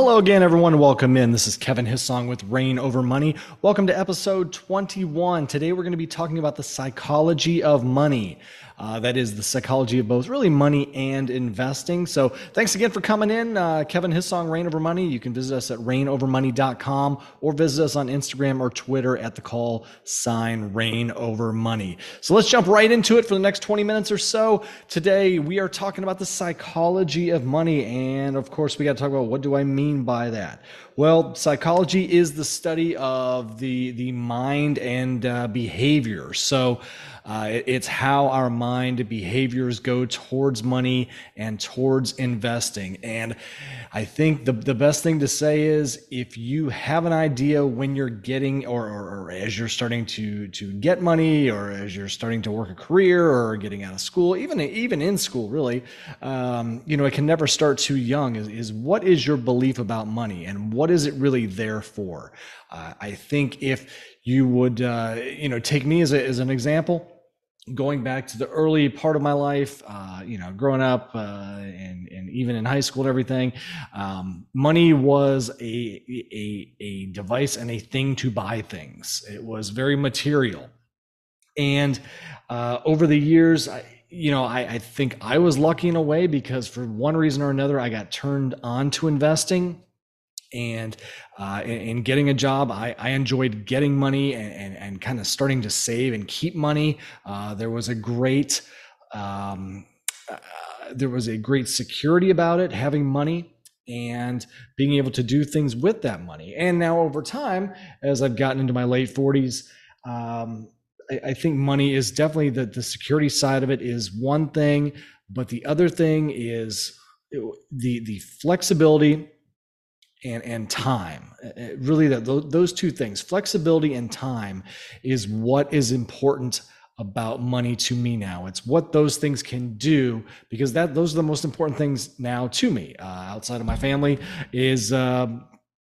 hello again, everyone. Welcome in. This is Kevin Hissong with Reign Over Money. Welcome to episode 21. Today, we're going to be talking about the psychology of money. Uh, that is the psychology of both really money and investing. So thanks again for coming in. Uh, Kevin Hissong, "Reign Over Money. You can visit us at reignovermoney.com or visit us on Instagram or Twitter at the call sign Reign Over Money. So let's jump right into it for the next 20 minutes or so. Today, we are talking about the psychology of money. And of course, we got to talk about what do I mean by that? Well, psychology is the study of the, the mind and uh, behavior. So uh, it's how our mind behaviors go towards money and towards investing. And I think the, the best thing to say is if you have an idea when you're getting or, or, or as you're starting to, to get money or as you're starting to work a career or getting out of school, even, even in school, really, um, you know, it can never start too young is, is what is your belief about money and what is it really there for? Uh, I think if you would, uh, you know, take me as, a, as an example, going back to the early part of my life, uh, you know, growing up uh, and, and even in high school and everything, um, money was a, a, a device and a thing to buy things. It was very material. And uh, over the years, I, you know, I, I think I was lucky in a way because for one reason or another, I got turned on to investing and uh, in, in, getting a job I, I enjoyed getting money and, and, and, kind of starting to save and keep money. Uh, there was a great um, uh, there was a great security about it having money and being able to do things with that money. And now over time as i've gotten into my late 40s um, I, I think money is definitely the, the security side of it is one thing but the other thing is the the flexibility and and time. Uh, uh, really that those two things flexibility and time is what is important about money to me now. It's what those things can do because that those are the most important things now to me. Uh, outside of my family is um,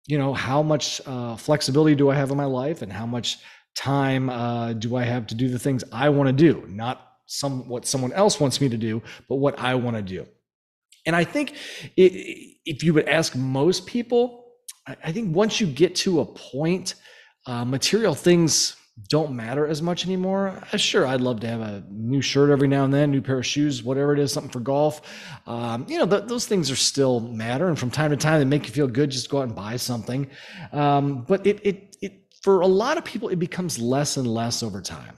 you know how much uh, flexibility do i have in my life and how much time uh, do i have to do the things i want to do? Not some what someone else wants me to do but what i want to do and I think it, if you would ask most people, I think once you get to a point, uh, material things don't matter as much anymore. Uh, sure, I'd love to have a new shirt every now and then, new pair of shoes, whatever it is, something for golf. Um, you know, th- those things are still matter, and from time to time, they make you feel good. Just go out and buy something. Um, but it, it, it, for a lot of people, it becomes less and less over time.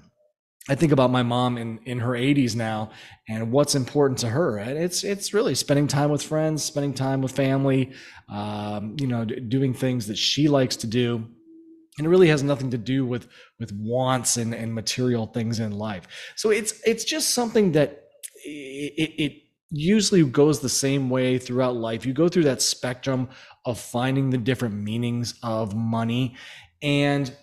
I think about my mom in, in her 80s now and what's important to her. And it's it's really spending time with friends, spending time with family, um, you know, d- doing things that she likes to do. And it really has nothing to do with with wants and, and material things in life. So it's it's just something that it, it usually goes the same way throughout life. You go through that spectrum of finding the different meanings of money. And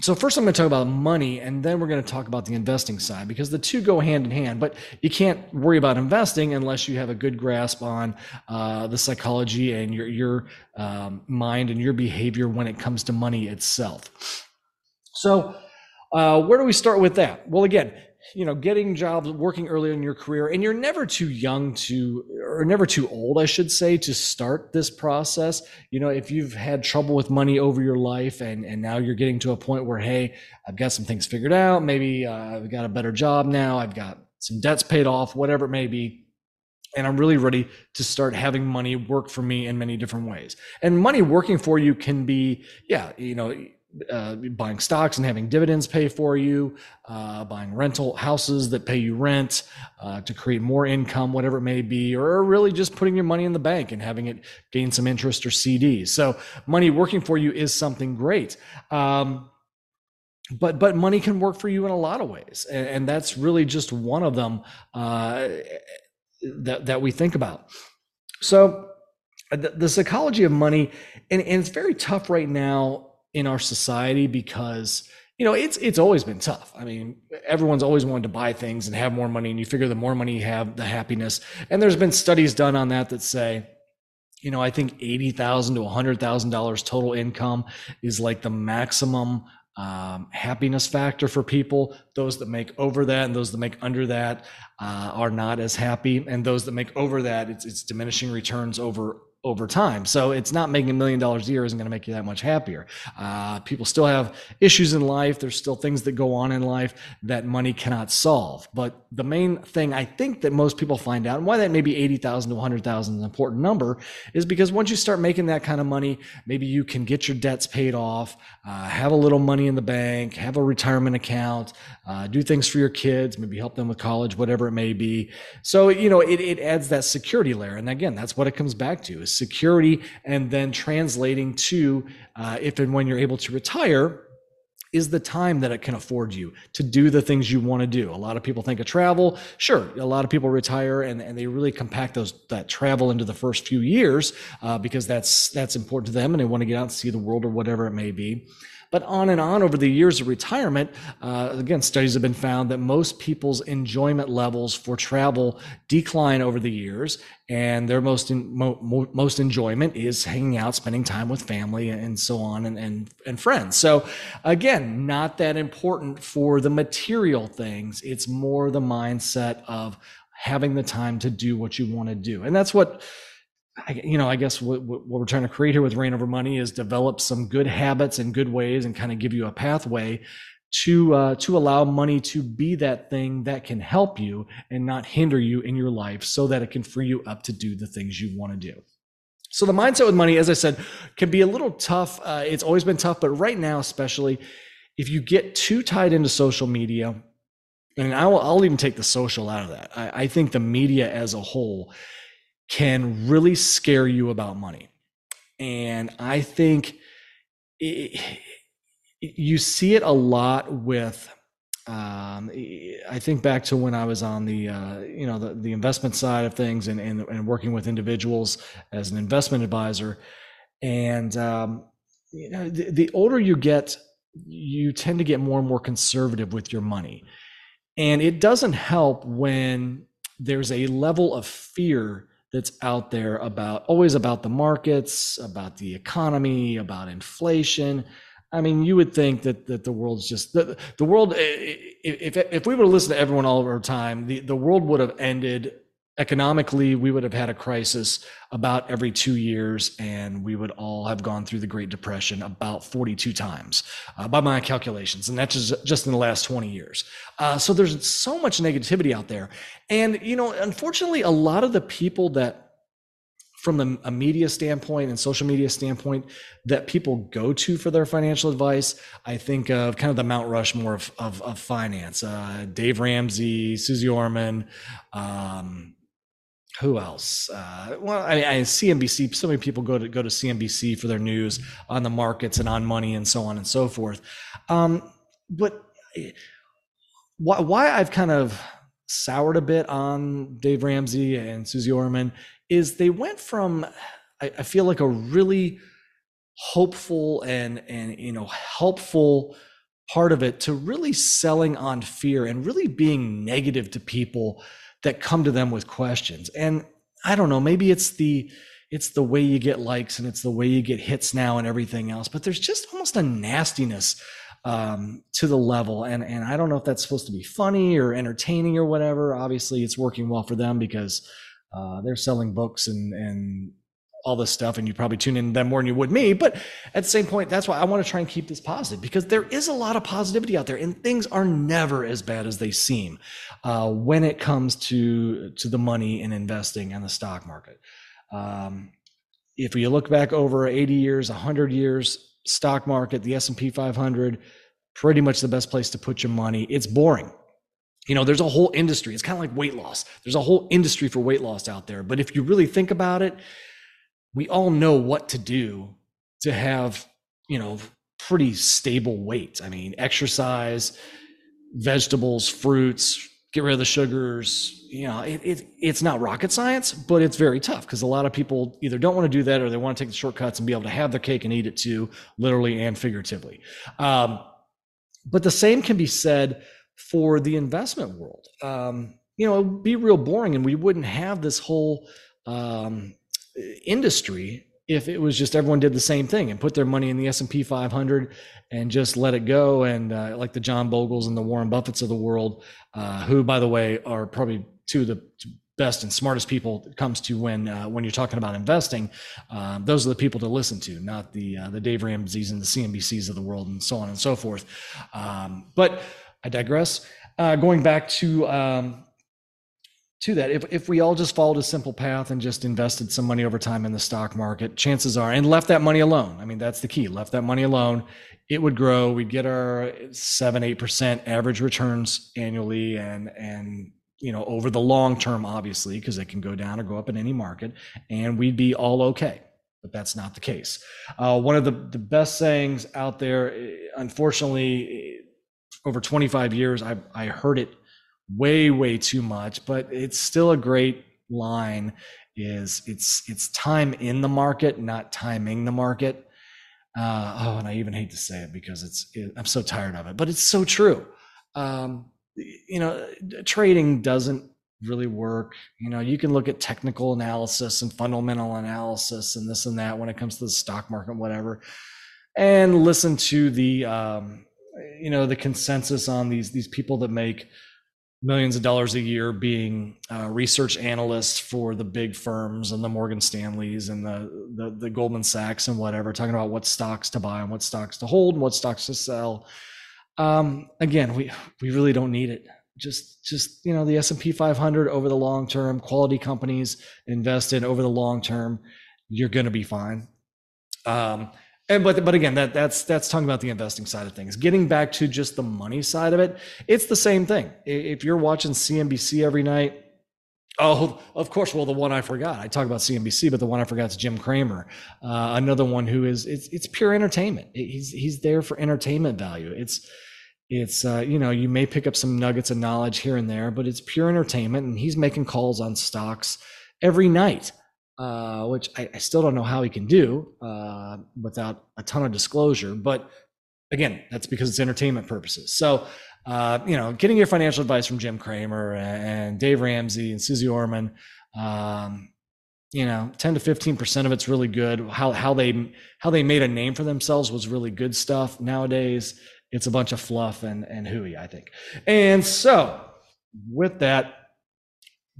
so first I'm going to talk about money and then we're going to talk about the investing side because the two go hand in hand, but you can't worry about investing unless you have a good grasp on uh, the psychology and your, your um, mind and your behavior when it comes to money itself. So uh, where do we start with that? Well, again, you know, getting jobs, working earlier in your career, and you're never too young to, or never too old, I should say, to start this process. You know, if you've had trouble with money over your life and, and now you're getting to a point where, hey, I've got some things figured out. Maybe uh, I've got a better job now. I've got some debts paid off, whatever it may be. And I'm really ready to start having money work for me in many different ways. And money working for you can be, yeah, you know, uh, buying stocks and having dividends pay for you, uh, buying rental houses that pay you rent uh, to create more income, whatever it may be, or really just putting your money in the bank and having it gain some interest or CDs. So money working for you is something great. Um, but but money can work for you in a lot of ways, and, and that's really just one of them uh, that that we think about. So the, the psychology of money, and, and it's very tough right now in our society because you know it's it's always been tough. I mean everyone's always wanted to buy things and have more money and you figure the more money you have the happiness. And there's been studies done on that that say you know i think 80000 to $100000 total income is like the maximum um, happiness factor for people. Those that make over that and those that make under that uh, are not as happy. And those that make over that it's, it's diminishing returns over over time. So it's not making a million dollars a year isn't going to make you that much happier. Uh, people still have issues in life. There's still things that go on in life that money cannot solve. But the main thing I think that most people find out, and why that maybe 80,000 to 100,000 is an important number, is because once you start making that kind of money, maybe you can get your debts paid off, uh, have a little money in the bank, have a retirement account, uh, do things for your kids, maybe help them with college, whatever it may be. So, you know, it, it adds that security layer. And again, that's what it comes back to security and then translating to uh, if and when you're able to retire is the time that it can afford you to do the things you want to do. A lot of people think of travel. Sure, a lot of people retire and, and they really compact those that travel into the first few years uh, because that's that's important to them and they want to get out and see the world or whatever it may be. But on and on over the years of retirement, uh, again, studies have been found that most people's enjoyment levels for travel decline over the years, and their most in, mo, most enjoyment is hanging out, spending time with family, and so on, and, and and friends. So, again, not that important for the material things. It's more the mindset of having the time to do what you want to do, and that's what you know, I guess what, what, we're trying to create here with Reign Over Money is develop some good habits and good ways, and kind of give you a pathway to uh, to allow money to be that thing that can help you and not hinder you in your life, so that it can free you up to do the things you want to do. So the mindset with money, as I said, can be a little tough. Uh, it's always been tough, but right now, especially, if you get too tied into social media, and I'll, I'll even take the social out of that. I, I think the media as a whole can really scare you about money. And I think it, you see it a lot with um, I think back to when I was on the uh, you know the, the investment side of things and, and, and working with individuals as an investment advisor, and um, you know the, the older you get, you tend to get more and more conservative with your money, and it doesn't help when there's a level of fear that's out there about always about the markets, about the economy, about inflation. I mean, you would think that that the world's just the, the world. If if we were to listen to everyone all of our time, the, the world would have ended economically, we would have had a crisis about every two years, and we would all have gone through the Great Depression about 42 times uh, by my calculations. And that's just, just in the last 20 years. Uh, so there's so much negativity out there. And, you know, unfortunately, a lot of the people that, from a media standpoint and social media standpoint that people go to for their financial advice, I think of kind of the Mount Rushmore of, of, of finance. Uh, Dave Ramsey, Suze Orman, um, who else? Uh, well, I, mean I CNBC. So many people go to go to CNBC for their news on the markets and on money and so on and so forth. Um, but why, why I've kind of soured a bit on Dave Ramsey and Suze Orman is they went from I, I feel like a really hopeful and and you know helpful part of it to really selling on fear and really being negative to people that come to them with questions. And I don't know, maybe it's the it's the way you get likes and it's the way you get hits now and everything else, but there's just almost a nastiness um, to the level. And and I don't know if that's supposed to be funny or entertaining or whatever. Obviously, it's working well for them because uh, they're selling books and and all this stuff and you probably tune in them more than you would me but at the same point that's why i want to try and keep this positive because there is a lot of positivity out there and things are never as bad as they seem uh, when it comes to to the money and investing and the stock market um, if you look back over 80 years 100 years stock market the s&p 500 pretty much the best place to put your money. It's boring. You know there's a whole industry. It's kind of like weight loss. There's a whole industry for weight loss out there. But if you really think about it we all know what to do to have, you know, pretty stable weight. I mean, exercise, vegetables, fruits, get rid of the sugars. You know, it, it it's not rocket science, but it's very tough because a lot of people either don't want to do that or they want to take the shortcuts and be able to have their cake and eat it too, literally and figuratively. Um, but the same can be said for the investment world. Um, you know, it would be real boring and we wouldn't have this whole um, industry if it was just everyone did the same thing and put their money in the S&P 500 and just let it go and uh, like the John Bogles and the Warren Buffetts of the world uh, who by the way are probably two of the best and smartest people comes to when uh, when you're talking about investing. Uh, those are the people to listen to, not the uh, the Dave Ramsey's and the CNBCs of the world, and so on and so forth. Um, but I digress. Uh, going back to um, to that, if if we all just followed a simple path and just invested some money over time in the stock market, chances are, and left that money alone. I mean, that's the key. Left that money alone. It would grow. We'd get our seven, eight percent average returns annually, and and you know, over the long term, obviously, because it can go down or go up in any market, and we'd be all okay. But that's not the case. Uh, one of the, the best sayings out there, eh, unfortunately, eh, over 25 years, I, I heard it way, way too much, but it's still a great line is it's it's time in the market, not timing the market. Uh, oh, and I even hate to say it because it's it, I'm so tired of it, but it's so true. Um, you know, trading doesn't really work. You know, you can look at technical analysis and fundamental analysis and this and that when it comes to the stock market, whatever, and listen to the, um, you know, the consensus on these these people that make millions of dollars a year being uh, research analysts for the big firms and the Morgan Stanleys and the, the the Goldman Sachs and whatever, talking about what stocks to buy and what stocks to hold and what stocks to sell um, again, we we really don't need it. Just just you know the S and P 500 over the long term, quality companies invest in over the long term, you're going to be fine. Um, and but but again, that that's that's talking about the investing side of things. Getting back to just the money side of it, it's the same thing. If you're watching CNBC every night, Oh, of course. Well, the one I forgot. I talk about CNBC, but the one I forgot is Jim Cramer, uh, another one who is it's it's pure entertainment. He's he's there for entertainment value. It's it's uh, you know you may pick up some nuggets of knowledge here and there but it's pure entertainment and he's making calls on stocks every night uh, which I, I, still don't know how he can do uh, without a ton of disclosure but again that's because it's entertainment purposes. So uh, you know getting your financial advice from jim cramer and dave ramsey and suze orman um, you know 10 to 15 percent of it's really good. How, how they how they made a name for themselves was really good stuff. Nowadays it's a bunch of fluff and, and hooey, I think. And so, with that,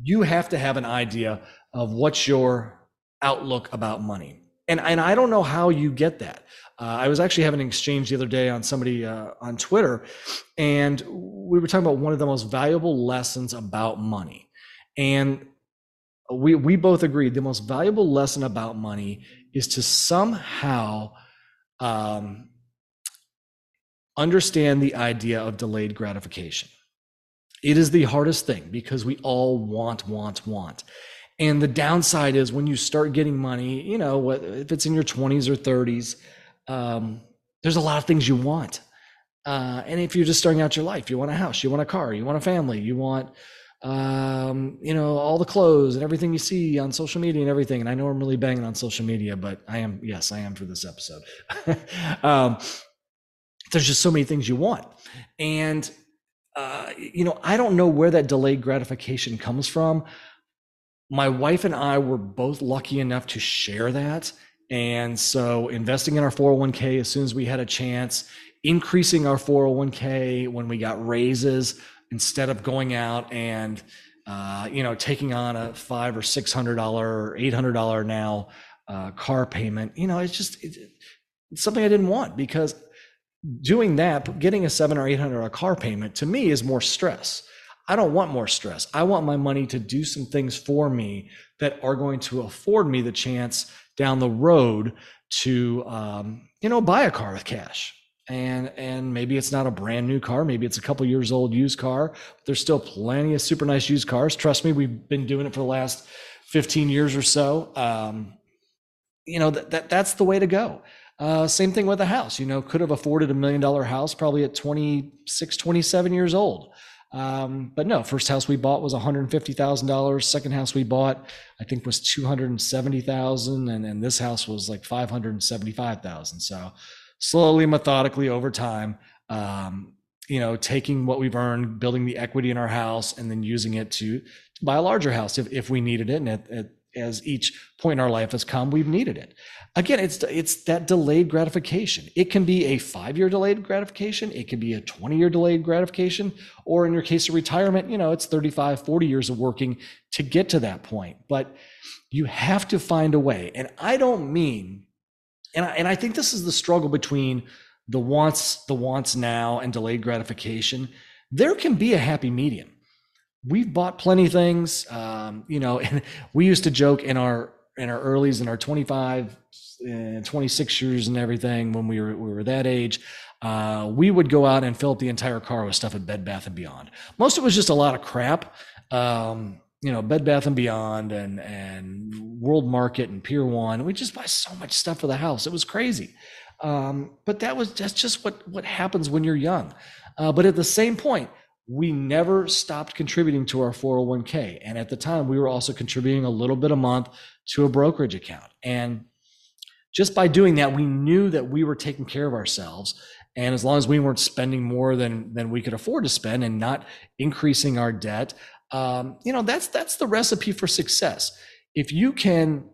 you have to have an idea of what's your outlook about money. And, and I don't know how you get that. Uh, I was actually having an exchange the other day on somebody uh, on Twitter, and we were talking about one of the most valuable lessons about money. And we, we both agreed the most valuable lesson about money is to somehow um, understand the idea of delayed gratification. It is the hardest thing because we all want, want, want. And the downside is when you start getting money, you know, what if it's in your 20s or 30s, um, there's a lot of things you want. Uh, and if you're just starting out your life, you want a house, you want a car, you want a family, you want, um, you know, all the clothes and everything you see on social media and everything. And I know I'm really banging on social media, but I am, yes, I am for this episode. um, there's just so many things you want. And, uh, you know, I don't know where that delayed gratification comes from. My wife and I were both lucky enough to share that. And so investing in our 401k as soon as we had a chance, increasing our 401k when we got raises instead of going out and, uh, you know, taking on a five or six hundred dollar or eight hundred dollar now uh, car payment. You know, it's just it's something I didn't want because doing that, getting a seven or eight hundred dollar car payment to me is more stress. I don't want more stress. I want my money to do some things for me that are going to afford me the chance down the road to, um, you know, buy a car with cash. And and maybe it's not a brand new car, maybe it's a couple years old used car. There's still plenty of super nice used cars. Trust me, we've been doing it for the last 15 years or so. Um, you know that, that that's the way to go. Uh, same thing with a house, you know, could have afforded a million dollar house probably at 26, 27 years old. Um, but no, first house we bought was $150,000. Second house we bought, I think was 270,000. And then this house was like 575,000. So slowly, methodically over time, um, you know, taking what we've earned, building the equity in our house, and then using it to, buy a larger house if, if we needed it. And at, at as each point in our life has come, we've needed it. Again, it's it's that delayed gratification. It can be a five year delayed gratification. It can be a 20 year delayed gratification. Or in your case of retirement, you know, it's 35, 40 years of working to get to that point. But you have to find a way. And I don't mean, and I, and I think this is the struggle between the wants, the wants now and delayed gratification. There can be a happy medium we've bought plenty of things. Um, you know, and we used to joke in our in our earlys in our 25 and 26 years and everything when we were we were that age. Uh, we would go out and fill up the entire car with stuff at Bed Bath and Beyond. Most of it was just a lot of crap. Um, you know, Bed Bath and Beyond and and World Market and Pier One. We just buy so much stuff for the house. It was crazy. Um, but that was that's just what what happens when you're young. Uh, but at the same point, we never stopped contributing to our 401k. And at the time, we were also contributing a little bit a month to a brokerage account. And just by doing that, we knew that we were taking care of ourselves. And as long as we weren't spending more than, than we could afford to spend and not increasing our debt, um, you know, that's, that's the recipe for success. If you can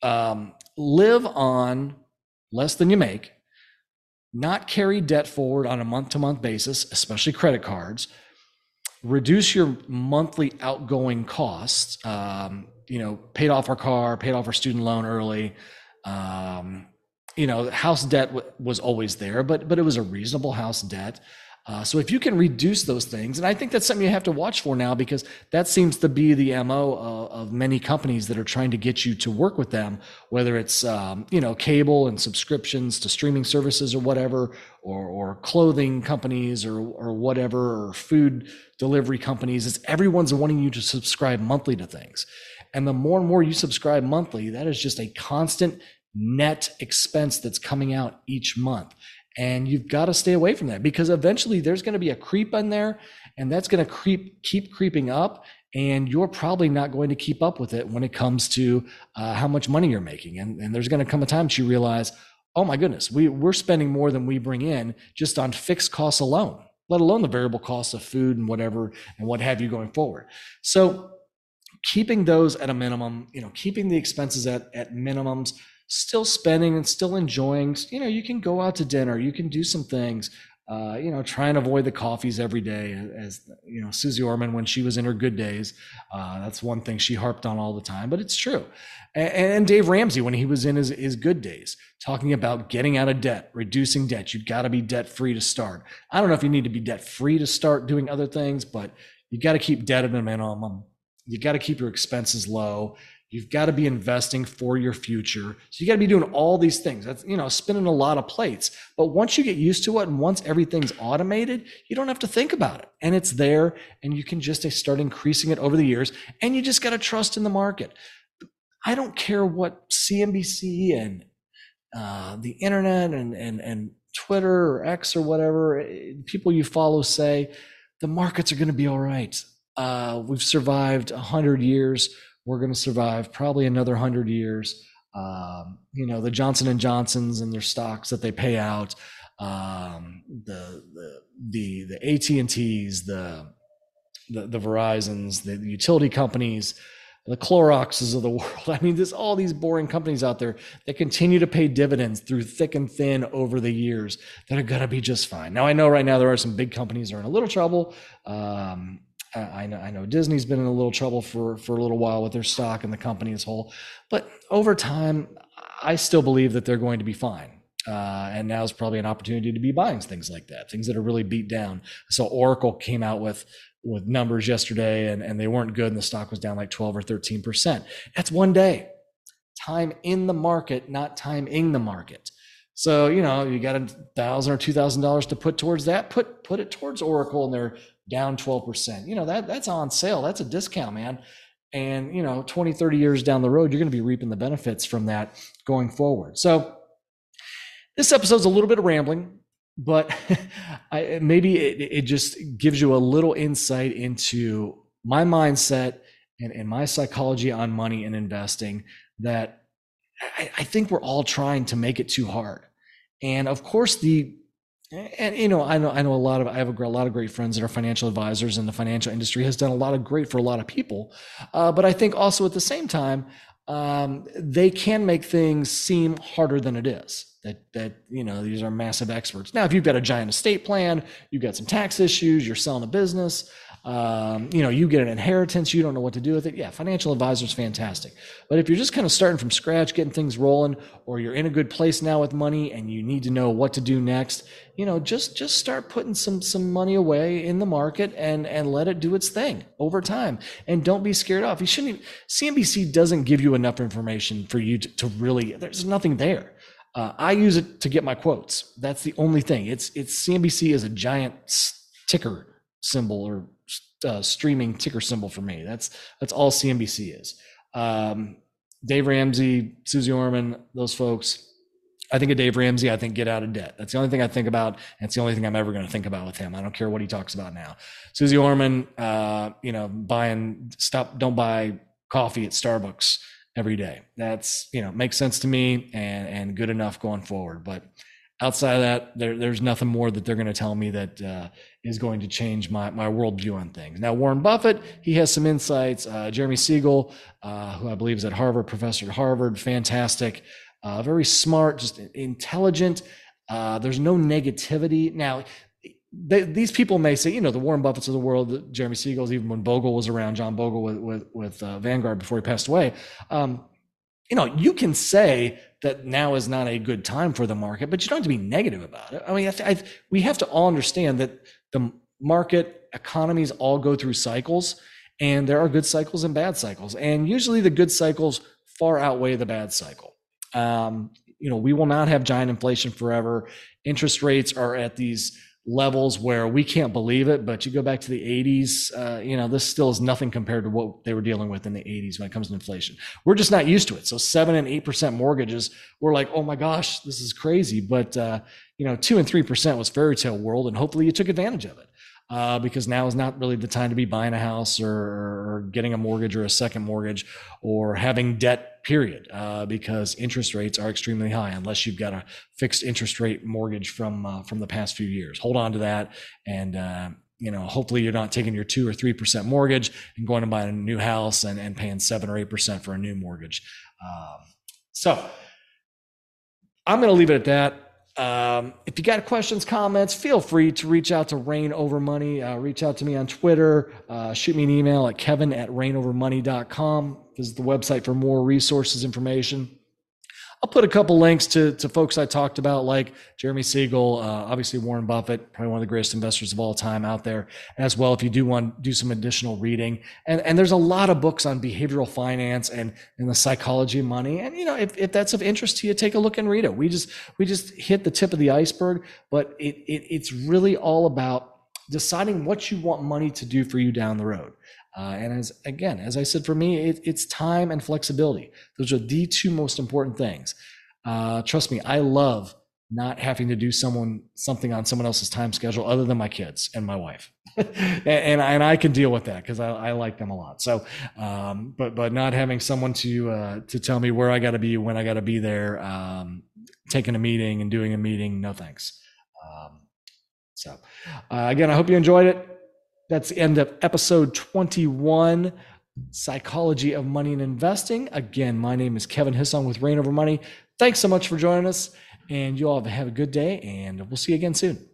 um, live on less than you make, not carry debt forward on a month to month basis, especially credit cards, reduce your monthly outgoing costs. Um, you know, paid off our car, paid off our student loan early. Um, you know, house debt w- was always there, but but it was a reasonable house debt. Uh, so if you can reduce those things, and I think that's something you have to watch for now because that seems to be the mo of, of many companies that are trying to get you to work with them, whether it's um, you know cable and subscriptions to streaming services or whatever, or or clothing companies or or whatever, or food delivery companies. It's everyone's wanting you to subscribe monthly to things, and the more and more you subscribe monthly, that is just a constant net expense that's coming out each month. And you've got to stay away from that because eventually there's going to be a creep in there and that's going to creep, keep creeping up. And you're probably not going to keep up with it when it comes to uh, how much money you're making. And, and there's going to come a time that you realize, oh my goodness, we, we're spending more than we bring in just on fixed costs alone, let alone the variable costs of food and whatever and what have you going forward. So keeping those at a minimum, you know, keeping the expenses at, at minimums, still spending and still enjoying. You know, you can go out to dinner, you can do some things. Uh, you know, try and avoid the coffees every day. As you know, Suze Orman, when she was in her good days, uh, that's one thing she harped on all the time. But it's true. And, and Dave Ramsey, when he was in his, his good days, talking about getting out of debt, reducing debt. You've got to be debt free to start. I don't know if you need to be debt free to start doing other things, but you got to keep debt at a minimum. You got to keep your expenses low You've got to be investing for your future. So you got to be doing all these things. That's, you know, spinning a lot of plates. But once you get used to it and once everything's automated, you don't have to think about it. And it's there and you can just start increasing it over the years. And you just got to trust in the market. I don't care what CNBC and uh, the internet and, and, and Twitter or X or whatever eh, people you follow say, the markets are going to be all right. Uh, we've survived 100 years we're going to survive probably another 100 years um, you know the johnson and johnsons and their stocks that they pay out um, the, the the the at&ts the, the the verizons the utility companies the Cloroxes of the world. I mean, there's all these boring companies out there that continue to pay dividends through thick and thin over the years that are going to be just fine. Now, I know right now there are some big companies that are in a little trouble. Um, I know I know Disney's been in a little trouble for for a little while with their stock and the company as whole, but over time, I still believe that they're going to be fine. Uh, and now is probably an opportunity to be buying things like that, things that are really beat down. So Oracle came out with with numbers yesterday, and and they weren't good, and the stock was down like twelve or thirteen percent. That's one day. Time in the market, not time in the market. So you know you got a thousand or two thousand dollars to put towards that. Put put it towards Oracle and their down 12%. You know, that that's on sale. That's a discount, man. And, you know, 20, 30 years down the road, you're going to be reaping the benefits from that going forward. So this episode's a little bit of rambling, but I, maybe it, it just gives you a little insight into my mindset and, and my psychology on money and investing that I, I think we're all trying to make it too hard. And of course, the And you know, I know I know a lot of I have a, lot of great friends that are financial advisors, and the financial industry has done a lot of great for a lot of people. Uh, but I think also at the same time, um, they can make things seem harder than it is. That that you know these are massive experts. Now, if you've got a giant estate plan, you've got some tax issues, you're selling a business, um, you know, you get an inheritance, you don't know what to do with it. Yeah, financial advisor is fantastic. But if you're just kind of starting from scratch, getting things rolling, or you're in a good place now with money and you need to know what to do next, you know, just just start putting some some money away in the market and and let it do its thing over time. And don't be scared off. You shouldn't. CNBC doesn't give you enough information for you to, to really. There's nothing there. Uh, I use it to get my quotes. That's the only thing. It's it's CNBC is a giant ticker symbol or uh, streaming ticker symbol for me. That's that's all CNBC is. Um, Dave Ramsey, Suze Orman, those folks. I think of Dave Ramsey. I think get out of debt. That's the only thing I think about. And it's the only thing I'm ever going to think about with him. I don't care what he talks about now. Suze Orman, uh, you know, buying stop. Don't buy coffee at Starbucks every day. That's you know makes sense to me and and good enough going forward. But outside of that, there, there's nothing more that they're going to tell me that uh, is going to change my, my worldview on things. Now, Warren Buffett, he has some insights. Uh, Jeremy Siegel, uh, who I believe is at Harvard, professor at Harvard, fantastic, uh, very smart, just intelligent. Uh, there's no negativity. Now, they, these people may say, you know, the Warren Buffetts of the world, Jeremy Siegel's, even when Bogle was around, John Bogle with with, with uh, Vanguard before he passed away. Um, you know, you can say that now is not a good time for the market, but you don't have to be negative about it. I mean, I, I, we have to all understand that the market economies all go through cycles, and there are good cycles and bad cycles, and usually the good cycles far outweigh the bad cycle. Um, you know, we will not have giant inflation forever. Interest rates are at these levels where we can't believe it. But you go back to the 80s, uh, you know, this still is nothing compared to what they were dealing with in the 80s when it comes to inflation. We're just not used to it. So seven and eight percent mortgages, we're like, oh my gosh, this is crazy. But uh, you know, two and three percent was fairy tale world, and hopefully you took advantage of it. Uh, because now is not really the time to be buying a house or, or getting a mortgage or a second mortgage or having debt period, uh, because interest rates are extremely high unless you've got a fixed interest rate mortgage from uh, from the past few years. Hold on to that, and uh, you know, hopefully you're not taking your two or three percent mortgage and going to buy a new house and, and paying seven or eight percent for a new mortgage. Um, so I'm going to leave it at that. Um, if you got questions, comments, feel free to reach out to Reign Over Money. Uh, reach out to me on Twitter. Uh, shoot me an email at kevin at reignovermoney.com. Visit the website for more resources, information. I'll put a couple links to, to folks I talked about, like Jeremy Siegel, uh, obviously Warren Buffett, probably one of the greatest investors of all time out there, as well. If you do want to do some additional reading, and and there's a lot of books on behavioral finance and and the psychology of money, and you know if, if that's of interest to you, take a look and read it. We just we just hit the tip of the iceberg, but it, it it's really all about deciding what you want money to do for you down the road. Uh, and as again, as I said, for me, it, it's time and flexibility. Those are the two most important things. Uh, trust me, I love not having to do someone something on someone else's time schedule other than my kids and my wife, and, and, and I can deal with that because I, I, like them a lot. So, um, but but not having someone to uh, to tell me where I got to be when I got to be there, um, taking a meeting and doing a meeting, no thanks. Um, so, uh, again, I hope you enjoyed it. That's the end of episode 21 Psychology of Money and Investing. Again, my name is Kevin Hissong with Reign Over Money. Thanks so much for joining us, and you all have a good day, and we'll see you again soon.